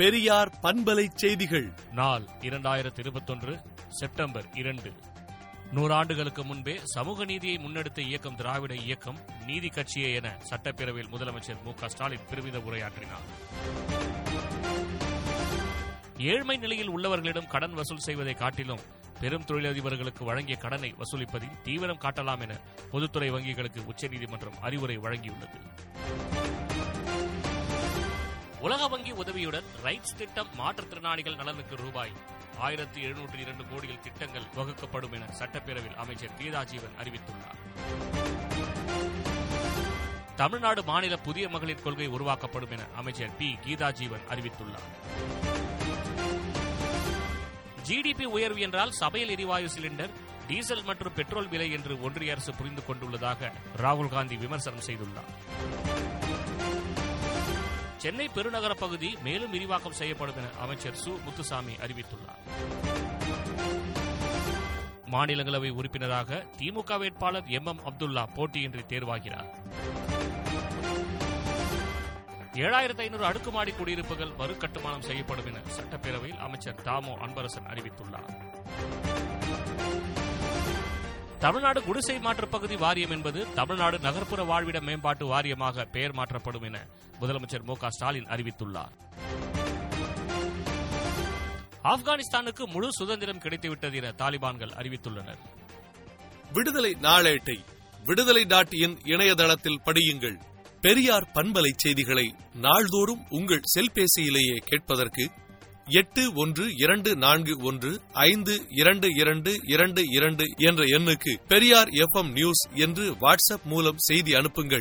பெரியார் பண்பலை செய்திகள். நாள் இரண்டாயிரத்தி இருபத்தொன்று செப்டம்பர் இரண்டு. நூறாண்டுகளுக்கு முன்பே சமூக நீதியை முன்னெடுத்த இயக்கம் திராவிட இயக்கம் நீதி கட்சியே என சட்டப்பேரவையில் முதலமைச்சர் மு க ஸ்டாலின் பெருமித உரையாற்றினார். ஏழ்மை நிலையில் உள்ளவர்களிடம் கடன் வசூல் செய்வதை காட்டிலும் பெரும் தொழிலதிபர்களுக்கு வழங்கிய கடனை வசூலிப்பதில் தீவிரம் காட்டலாம் என பொதுத்துறை வங்கிகளுக்கு உச்சநீதிமன்றம் அறிவுரை வழங்கியுள்ளது. உலக வங்கி உதவியுடன் ரைட்ஸ் திட்டம் மாற்றுத்திறனாளிகள் நலனுக்கு ரூபாய் ஆயிரத்தி எழுநூற்றி இரண்டு கோடியில் திட்டங்கள் வகுக்கப்படும் என சட்டப்பேரவையில் அமைச்சர் கீதாஜீவன் அறிவித்துள்ளார். தமிழ்நாடு மாநில புதிய மகளிர் கொள்கை உருவாக்கப்படும் என அமைச்சர் பி. கீதாஜீவன் அறிவித்துள்ளார். ஜிடிபி உயர்வு என்றால் சபையில் எரிவாயு சிலிண்டர் டீசல் மற்றும் பெட்ரோல் விலை என்று ஒன்றிய அரசு புரிந்து கொண்டுள்ளதாக ராகுல் காந்தி விமர்சனம் செய்துள்ளார். சென்னை பெருநகர பகுதி மேலும் விரிவாக்கம் செய்யப்படும் என அமைச்சர் சு. முத்துசாமி அறிவித்துள்ளார். மாநிலங்களவை உறுப்பினராக திமுக வேட்பாளர் எம். எம். அப்துல்லா போட்டியின்றி தேர்வாகிறார். ஏழாயிரத்து ஐநூறு அடுக்குமாடி குடியிருப்புகள் மறுகட்டுமானம் செய்யப்படும் என சட்டப்பேரவையில் அமைச்சர் தாமோ அன்பரசன் அறிவித்துள்ளார். தமிழ்நாடு குடிசை மாற்றுப் பகுதி வாரியம் என்பது தமிழ்நாடு நகர்ப்புற வாழ்விட மேம்பாட்டு வாரியமாக பெயர் மாற்றப்படும் என முதலமைச்சர் மு ஸ்டாலின் அறிவித்துள்ளார். ஆப்கானிஸ்தானுக்கு முழு சுதந்திரம் கிடைத்துவிட்டது என தாலிபான்கள் அறிவித்துள்ளனர். விடுதலை நாளேட்டை விடுதலை டாட் இன் இணையதளத்தில் படியுங்கள். பெரியார் பண்பலை செய்திகளை நாள்தோறும் உங்கள் செல்பேசியிலேயே கேட்பதற்கு எட்டு ஒன்று இரண்டு நான்கு ஒன்று ஐந்து இரண்டு இரண்டு இரண்டு இரண்டு என்ற எண்ணுக்கு பெரியார் எஃப் நியூஸ் என்று வாட்ஸ்அப் மூலம் செய்தி அனுப்புங்கள்.